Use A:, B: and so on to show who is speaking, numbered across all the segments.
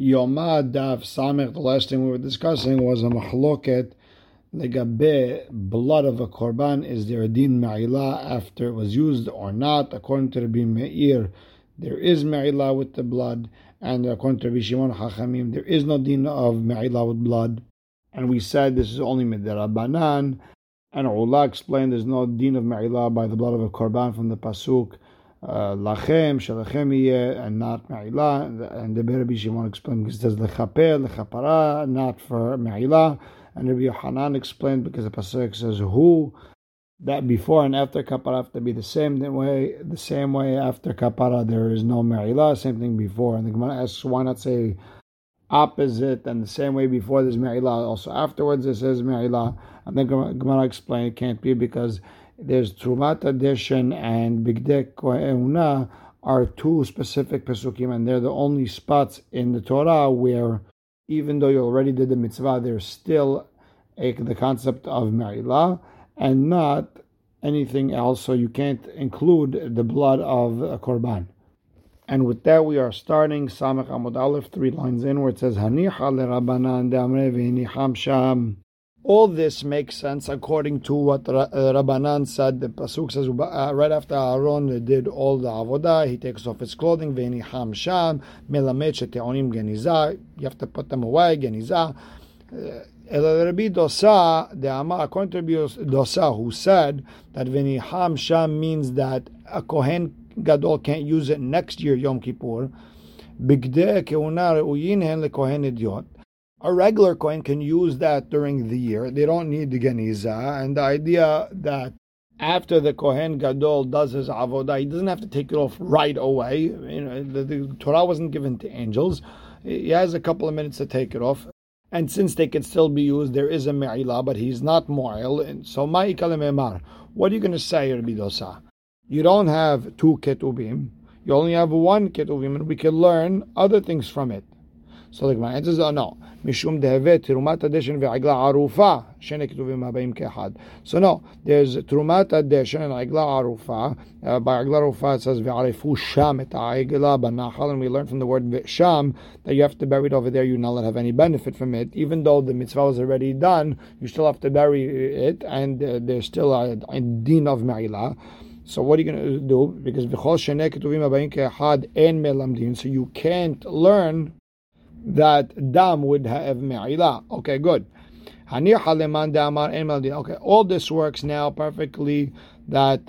A: Yoma Daf Samech, the last thing we were discussing was a machloket legabe blood of a korban. Is there a din ma'ila after it was used or not? According to Rabbi Meir, there is ma'ila with the blood, and according to Rabbi Shimon Hachamim, there is no din of ma'ila with blood. And we said this is only midirabanan. And Ula explained there's no din of ma'ila by the blood of a korban from the pasuk lachem, shalachem and not me'ilah. And the Rabbi Shimon explained because it says lechaper, lechapara, not for me'ilah. And Rabbi Yohanan explained because the pasuk says who, that before and after kapara have to be the same way. The same way after kapara there is no me'ilah. Same thing before. And the Gemara asks why not say opposite and the same way before there's me'ilah. Also afterwards it says me'ilah. And then Gemara explained it can't be because there's Trumat Adeshen and Bigdei Kehuna are two specific Pesukim, and they're the only spots in the Torah where, even though you already did the mitzvah, there's still a, the concept of Me'ilah and not anything else, so you can't include the blood of a Korban. And with that, we are starting Samach Amud Aleph, three lines in, where it says, Hanicha Rabbanan de Amre Sham. All this makes sense according to what uh, Rabbanan said. The pasuk says uh, right after Aaron did all the avodah, he takes off his clothing. Veni ham sham melamed sheteonim geniza. You have to put them away geniza. Uh, El Rabbi Dosa, the Amma, according Dosa, who said that veni ham sham means that a kohen gadol can't use it next year Yom Kippur. Bigdei keuna reuyin hen lekohen idiot a regular coin can use that during the year. They don't need the Geniza. And the idea that after the Kohen Gadol does his avodah, he doesn't have to take it off right away. You know, the, the Torah wasn't given to angels. He has a couple of minutes to take it off. And since they can still be used, there is a me'ilah, but he's not mo'il. And so, emar. What are you going to say, Rabbi Dosa? You don't have two ketubim. You only have one ketubim, and we can learn other things from it. So the Gemara answers, oh no. Mishum dehevet terumat adeshen ve'agla arufa shene ketuvim habayim kehad. So no, there's terumat adeshen and agla arufa. Uh, by agla arufa it says ve'arifu sham et ha'agla banachal. And we learn from the word sham that you have to bury it over there. You not have any benefit from it. Even though the mitzvah was already done, you still have to bury it. And uh, there's still a, a din of ma'ilah. So what are you going to do? Because v'chol shenei ketuvim habayim kehad en melamdin. So you can't learn that dam would have me'ilah. Okay, good. Okay, all this works now perfectly. That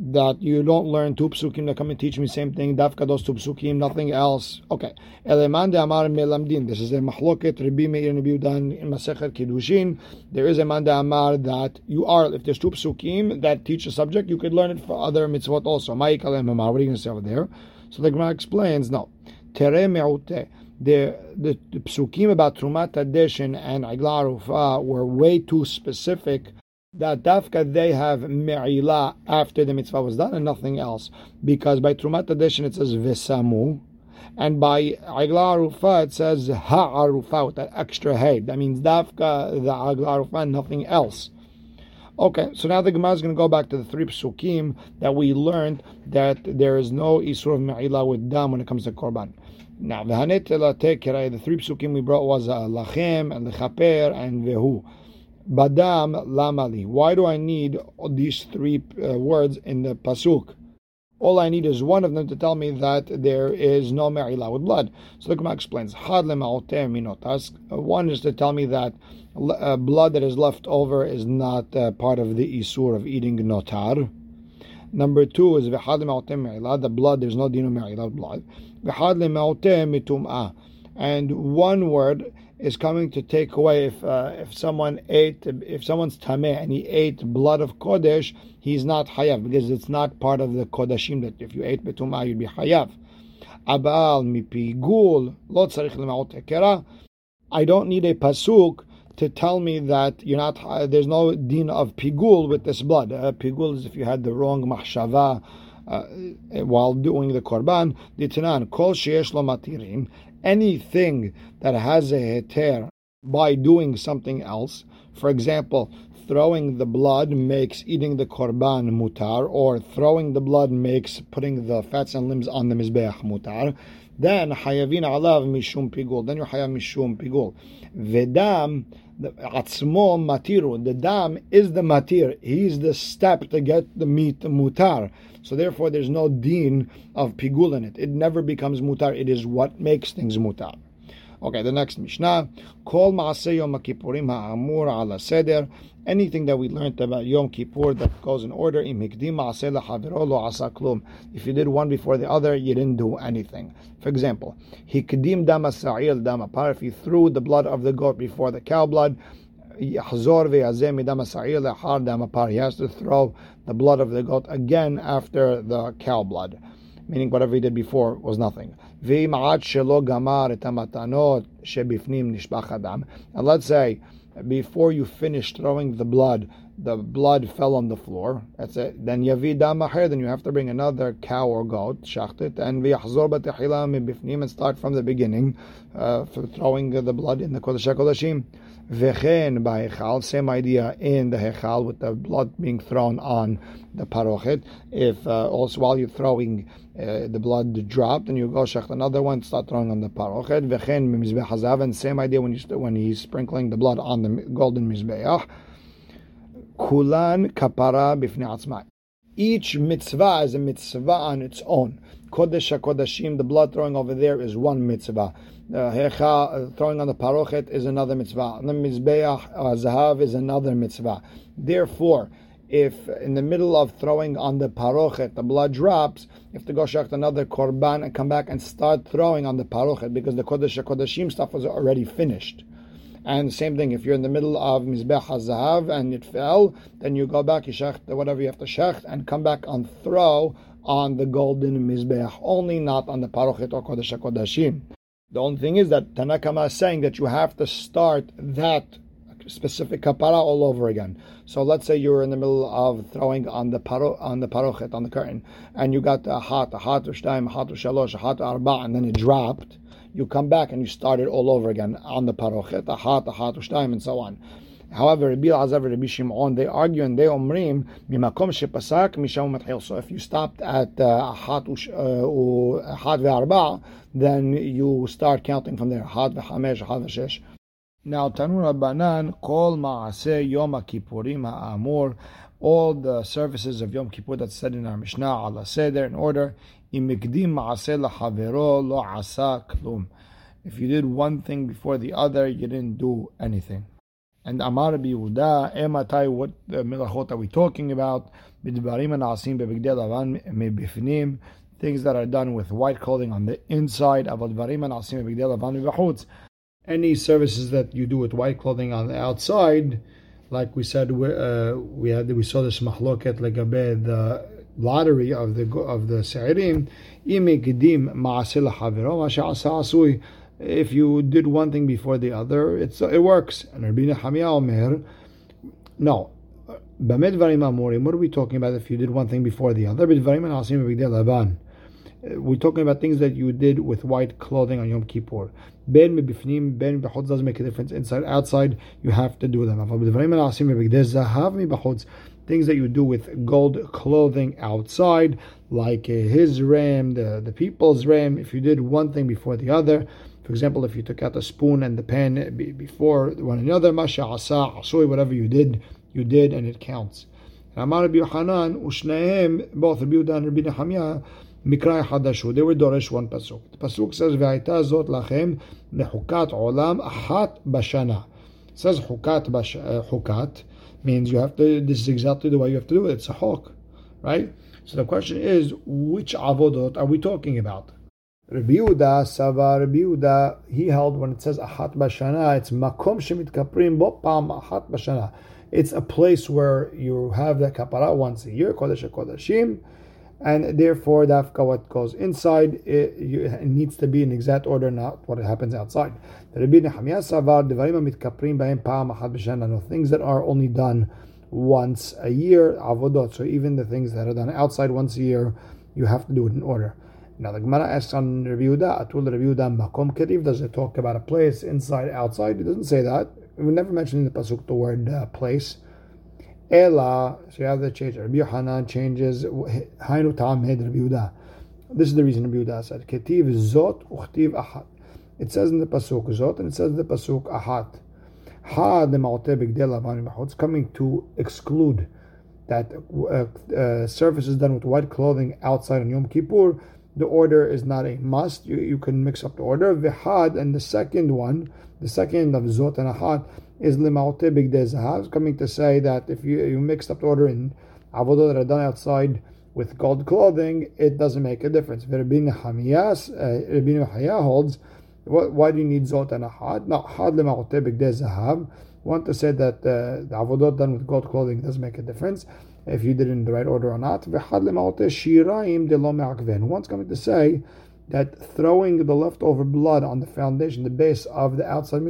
A: that you don't learn two psukim that come and teach me same thing. Dafka dos two psukim, nothing else. Okay. Eleman amar melamdin. This is a mahloket Rabbi Meir Rabbi Udan in Masechet Kiddushin. There is a man amar that you are if there's two psukim that teach a subject, you could learn it for other mitzvot also. Ma'ikal What are you going to say over there? So the Gemara explains no. Tere me'ute the, the, the psukim about Trumat Adeshin and Igla Rufa were way too specific that dafka they have me'ilah after the mitzvah was done and nothing else. Because by Trumat Adeshin it says Vesamu, and by Igla Rufa it says Ha'arufa with that extra hey. That means dafka the Igla Rufa and nothing else. Okay, so now the Gemara is going to go back to the three psukim that we learned that there is no isur of me'ilah with dam when it comes to korban. Now, the three psukim we brought was uh, lachem and lechaper and vehu. Badam lamali. Why do I need these three uh, words in the pasuk? All I need is one of them to tell me that there is no me'ilah with blood. So the Gemara explains, minotas. One is to tell me that uh, blood that is left over is not uh, part of the isur of eating notar. Number two is v'had me'ila, the blood, there's no dino me'ila blood. And one word is coming to take away if uh, if someone ate if someone's tameh and he ate blood of kodesh, he's not hayav because it's not part of the kodashim that if you ate betumah you'd be hayav. Abal mipigul lo tzarich I don't need a pasuk to tell me that you're not uh, there's no din of pigul with this blood. Uh, pigul is if you had the wrong mahshava uh, while doing the korban. Ditanan kol sheyesh lo matirim. Anything that has a heter by doing something else. For example, throwing the blood makes eating the korban mutar, or throwing the blood makes putting the fats and limbs on the mizbeach mutar. Then hayavin alav mishum pigul. Then you're hayav mishum pigul. Vedam atzmo matiru. The dam is the matir. He's the step to get the meat mutar. So therefore, there's no din of pigul in it. It never becomes mutar. It is what makes things mutar. Okay, the next Mishnah. Call Maaseh Yom Kippurim Ha'amur Ala Seder. Anything that we learned about Yom Kippur that goes in order. If you did one before the other, you didn't do anything. For example, Hikdim Dama Sa'il Dama Par. If you threw the blood of the goat before the cow blood, he has to throw the blood of the goat again after the cow blood meaning whatever he did before was nothing. And let's say, before you finish throwing the blood, the blood fell on the floor. That's it. Then yavi damaher. Then you have to bring another cow or goat, shachtit, and v'yachzor b'techila mibifnim, and start from the beginning, uh, for throwing the blood in the kodesh kodashim. Vechen ba'hechal, same idea in the hechal with the blood being thrown on the parochet. If uh, also while you're throwing uh, the blood dropped and you go shecht another one, start throwing on the parochet. Vechen mizbeh hazav, and same idea when you when he's sprinkling the blood on the golden mizbeach. Kulan kapara atzma. Each mitzvah is a mitzvah on its own. Kodesh HaKodashim, the blood throwing over there is one mitzvah. Hecha, uh, throwing on the parochet is another mitzvah. The Mizbeach Zahav is another mitzvah. Therefore, if in the middle of throwing on the parochet the blood drops, if to go shecht another korban and come back and start throwing on the parochet because the Kodesh HaKodashim stuff was already finished. And same thing, if you're in the middle of Mizbech HaZahav and it fell, then you go back, you shecht whatever you have to shecht, and come back and throw on the golden Mizbech, only not on the Parochet or Kodesh HaKodashim. The only thing is that Tanakama is saying that you have to start that specific kapara all over again. So let's say you're in the middle of throwing on the paro, on the parochet on the curtain, and you got a hot, a hat shtaim, a hat shalosh, a hat arba, and then it dropped you come back and you start it all over again on the parochet, ahat, ahat, ushtaim, and so on. However, Rabbi Elazar Rabbi Shimon, they argue and they omrim, mimakom shepasak misham. So if you stopped at uh, ahat uh, ahat ve'arba, then you start counting from there. Ahat ve'chamesh, ahat ve'shesh. Now, Tanur Rabbanan, Kol Ma'aseh Yom Kippurim Ha'amur, all the services of Yom Kippur that's said in our Mishnah, Allah Seder, in order, if you did one thing before the other, you didn't do anything. And Amar Yehuda, Ematai, what the milachot are we talking about? Things that are done with white clothing on the inside. Any services that you do with white clothing on the outside, like we said, we, uh, we had we saw this mahloket legabe the lottery of the of the Sa'irim, if you did one thing before the other, it's it works. And Rabbi Nehemiah Omer, no. What are we talking about if you did one thing before the other? Uh, We're talking about things that you did with white clothing on Yom Kippur. Ben mibifnim, ben b'chutz doesn't make a difference. Inside, outside, you have to do them things that you do with gold clothing outside, like uh, his ram, the, the people's ram, if you did one thing before the other, for example, if you took out the spoon and the pan before one another, masha asa, asui, whatever you did, you did, and it counts. Amar Rabbi Yochanan, ushnehem, both Rabbi Yehuda and Rabbi Nehemiah, Mikra Hadashu. They were Doresh one Pasuk. The Pasuk says, Ve'aita zot lachem lehukat olam ahat bashana. It says hukat, bash, hukat means you have to, this is exactly the way you have to do it. It's a hawk, right? So the question is, which avodot are we talking about? Rabbi Yehuda, Rabbi Yehuda, he held when it says ahat bashana, it's makom shemit kaprim bo pam ahat bashana. It's a place where you have the kapara once a year, kodesh kodeshim and therefore dafka what goes inside it, it, needs to be in exact order, not what happens outside. Things that are only done once a year, avodot. So even the things that are done outside once a year, you have to do it in order. Now the Gemara asks on Rabbi Atul Rabbi Yehuda makom keriv. Does it talk about a place inside, outside? It doesn't say that. We never mentioned in the pasuk the word uh, place. Ela, so you have the change. Rabbi Yohanan changes, Hainu Ta'amed Rabbi Yehuda. This is the reason Rabbi Yehuda said, Ketiv zot uchtiv ahat. It says in the pasuk zot, and it says in the pasuk ahat. Ha It's coming to exclude that uh, uh, is done with white clothing outside on Yom Kippur. The order is not a must. You, you can mix up the order. Vihad, and the second one, the second of Zot and Ahad, is Limaute Zahav, coming to say that if you, you mixed up the order in Avodah that are done outside with gold clothing, it doesn't make a difference. Rabbi Hamiyas, uh, Rabbi holds, why do you need Zot and Ahad? Not Had Limaute Zahav want to say that uh, the avodah done with gold clothing doesn't make a difference if you did it in the right order or not. One's coming to say that throwing the leftover blood on the foundation, the base of the outside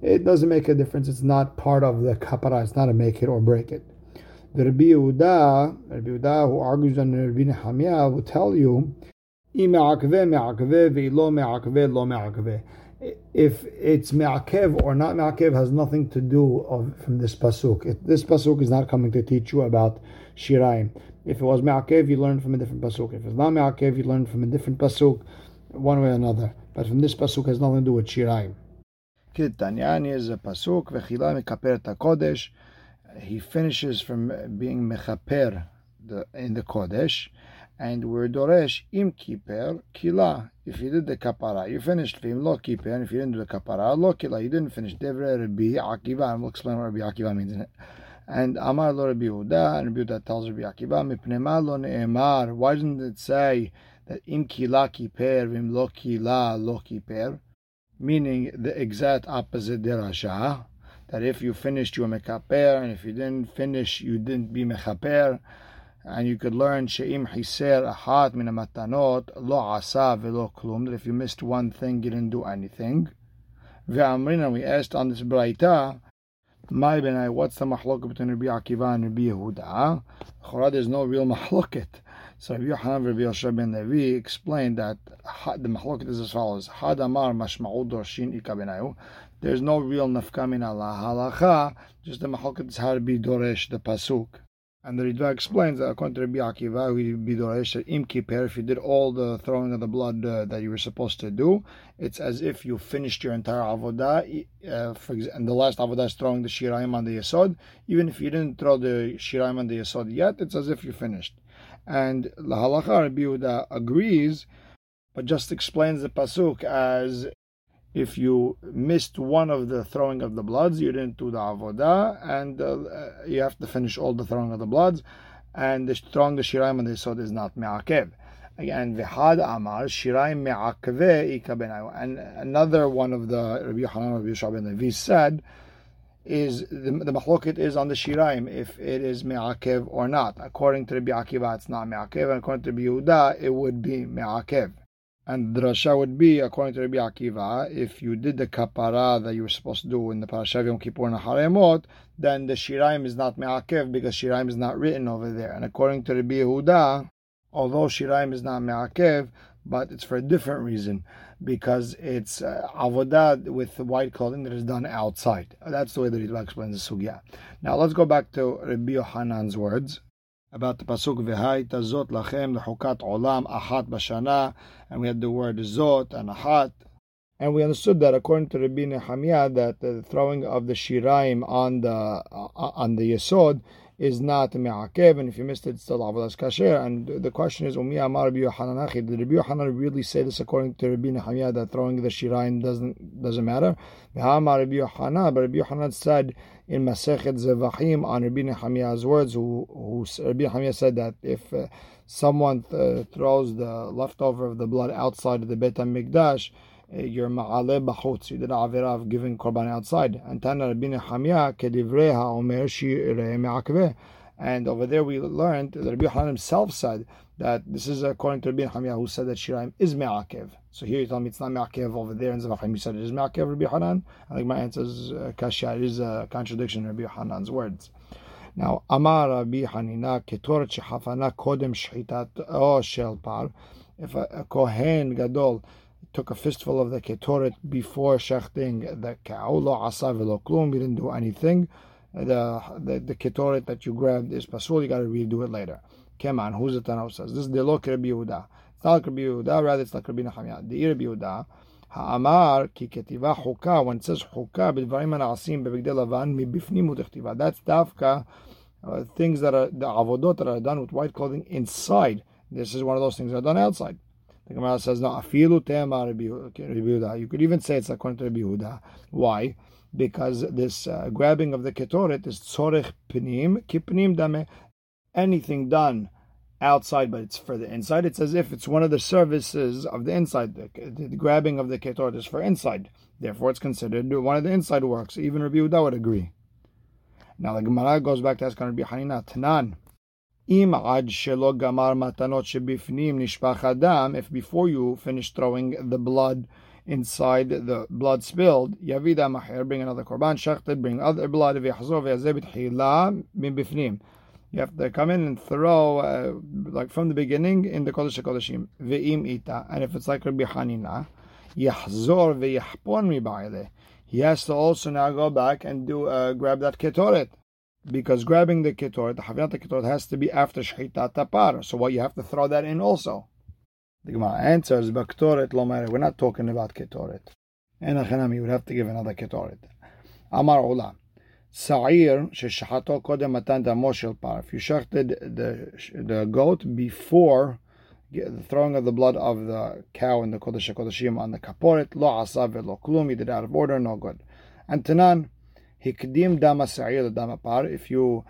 A: it doesn't make a difference. It's not part of the kapara. It's not a make it or break it. The Rabbi Yehuda, Rabbi Yehuda, who argues on the Rabbi Nehemiah, will tell you, if it's me'akev or not me'akev has nothing to do of, from this pasuk. It, this pasuk is not coming to teach you about shiraim. If it was me'akev, you learn from a different pasuk. If it's not me'akev, you learn from a different pasuk, one way or another. But from this pasuk has nothing to do with shiraim. Kitanyan is a pasuk v'chila mekaper kodesh. He finishes from being mechaper in the kodesh and we're doresh im kiper kila. If you did the kapara, you finished vim lo kiper, and if you didn't do the kapara, lo kila. You didn't finish devre Rabbi Akiva, and we'll explain what Rabbi Akiva means in it. And Amar lo Rabbi Yehuda, and Rabbi Yehuda tells Rabbi Akiva, mipnema lo ne'emar. Why didn't it say that im kila kiper vim lo kila lo kiper? Meaning the exact opposite derasha. That if you finished, you were mekaper, and if you didn't finish, you didn't be mechaper and you could learn she'im hiser ahat min matanot lo asa velo klum that if you missed one thing you didn't do anything. Ve'amrina we asked on this braita, my benai, what's the mahloket between Rabbi Akiva and Rabbi Yehuda? Chora, there's no real mahloket. So Rabbi Yochanan Rabbi Yehoshua ben Levi explained that the mahloket is as follows: Had amar mashma'ud dorshin ikabenayu. There's no real nafkamin Allah halacha. Just the mahloket is how to be doresh the pasuk. And the Ritva explains that according to Rabbi Akiva, we bidoresh im if you did all the throwing of the blood uh, that you were supposed to do, it's as if you finished your entire avodah. Uh, for and the last avodah is throwing the shiraim on the yesod. Even if you didn't throw the shiraim on the yesod yet, it's as if you finished. And la halacha Rabbi Yehuda agrees, but just explains the pasuk as if you missed one of the throwing of the bloods, you didn't do the avodah, and uh, you have to finish all the throwing of the bloods, and the throwing the shiraim and the sod is not me'akev. Again, v'had amar shiraim me'akve ikabenayu. And another one of the Rabbi Yochanan Rabbi Yehoshua ben Levi said is the, the machloket is on the shiraim if it is me'akev or not. According to Rabbi Akiva, it's not me'akev, and according to Rabbi Yehuda, it would be me'akev. And the drasha would be, according to Rabbi Akiva, if you did the kapara that you were supposed to do in the Parashat Yom Kippur and Haremot, then the Shiraim is not Me'akev because Shiraim is not written over there. And according to Rabbi Yehuda, although Shiraim is not Me'akev, but it's for a different reason because it's uh, avodah with white clothing that is done outside. That's the way that Ritva explains the sugya. Now let's go back to Rabbi Yohanan's words about the pasuk v'hayta zot lachem lechukat olam achat bashana, and we had the word zot and achat, and we understood that according to Rabbi Nehemiah that the throwing of the shiraim on the uh, on the yesod is not me'akev, and if you missed it, it's still avodas kasher. And the question is, Umi Amar Rabbi Did Rabbi Yohanan really say this according to Rabbi Nehemiah that throwing the shiraim doesn't doesn't matter? Amar Rabbi Yohanan, but Rabbi Yohanan said in Masechet Zevachim on Rabbi Nehemiah's words, who, who Rabbi Nehemiah said that if uh, someone th- throws the leftover of the blood outside of the Beit HaMikdash, uh, you're ma'ale b'chutz, you did avera of giving korban outside. And Tana me'akveh. And over there we learned that Rabbi Yohanan himself said that this is according to Rabbi Hamia who said that Shiraim is Me'akev. So here you tell me it's not Me'akev over there in Zevachim. You said it is Me'akev Rabbi Hanan. I think my answer is uh, Kasha. It is a contradiction in Rabbi Hanan's words. Now, Amar Rabbi Hanina ketoret shehafana kodem shchitat o shel par. If a, a Kohen Gadol took a fistful of the ketoret before shechting the cow, lo asa velo klum, he didn't do anything the the, the ketoret that you grabbed is pasul, you got to redo it later. Keman, who's the Tanah says? This is the Lok Rabbi Yehuda. It's not like Rabbi Yehuda, rather it's like Rabbi Nachamia. The Rabbi Yehuda, Ha'amar ki ketiva chuka, when it says chuka, b'dvarim ana'asim bebigdei lavan, mibifnim utechtiva. That's dafka, uh, things that are, the avodot that are done with white clothing inside. This is one of those things that are done outside. The Gemara says, no, afilu tema Yehuda. You could even say it's according to Rabbi Yehuda. Why? Because this uh, grabbing of the ketoret is tzorech pnim, kipnim dame. Anything done outside, but it's for the inside. It's as if it's one of the services of the inside. The, the grabbing of the ketoret is for inside. Therefore, it's considered one of the inside works. Even Rabbi Yehuda would agree. Now the Gemara goes back to ask Rabbi Hanina Tanan. Im ad shelo gamar matanot shebifnim nishpach adam. If before you finish throwing the blood inside the blood spilled, yavida maher, bring another korban shachted, bring other blood, v'yachzor v'yazeh b'tchila min bifnim. You have to come in and throw, uh, like from the beginning, in the Kodesh HaKodeshim. Ve'im ita. And if it's like Rabbi Hanina, yahzor ve'yahpon mi He has to also now go back and do uh, grab that ketoret. Because grabbing the ketoret, the havinat ketoret, has to be after shchitat tapar. So what you have to throw that in also. The Gemara answers, Baktoret lomere. We're not talking about ketoret. And you would have to give another ketoret. Amar Olam. Sa'ir sheshahato kodem matan damo shel par. If you shechted the the goat before the throwing of the blood of the cow in the kodesh kodeshim on the kaporet, lo asav lo klum. You did out of order, no good. And tanan hikdim dama sa'ir dama par. If you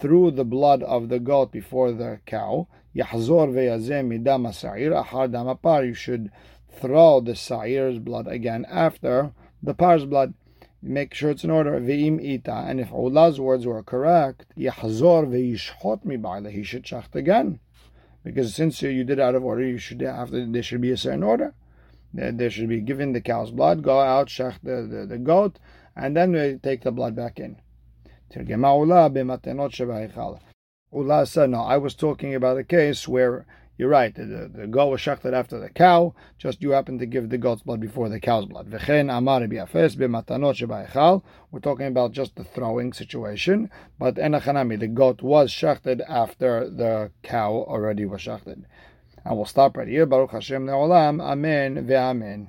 A: threw the blood of the goat before the cow, yahzor veyazem midama sa'ir ahar dama par. You should throw the sa'ir's blood again after the par's blood make sure it's in order. Ve'im ita, and if Ula's words were correct, yahzor ve'yishchot mi ba'ala, he should shacht again, because since you did it out of order, you should have to, there should be a certain order. There should be given the cow's blood, go out, shacht the, the, the goat, and then we take the blood back in. Ula said, no, I was talking about a case where you're right. The, the goat was shechted after the cow. Just you happen to give the goat's blood before the cow's blood. We're talking about just the throwing situation. But enachanami, the goat was shechted after the cow already was shechted. And we'll stop right here. Baruch Hashem Ne'olam. Amen ve'amen.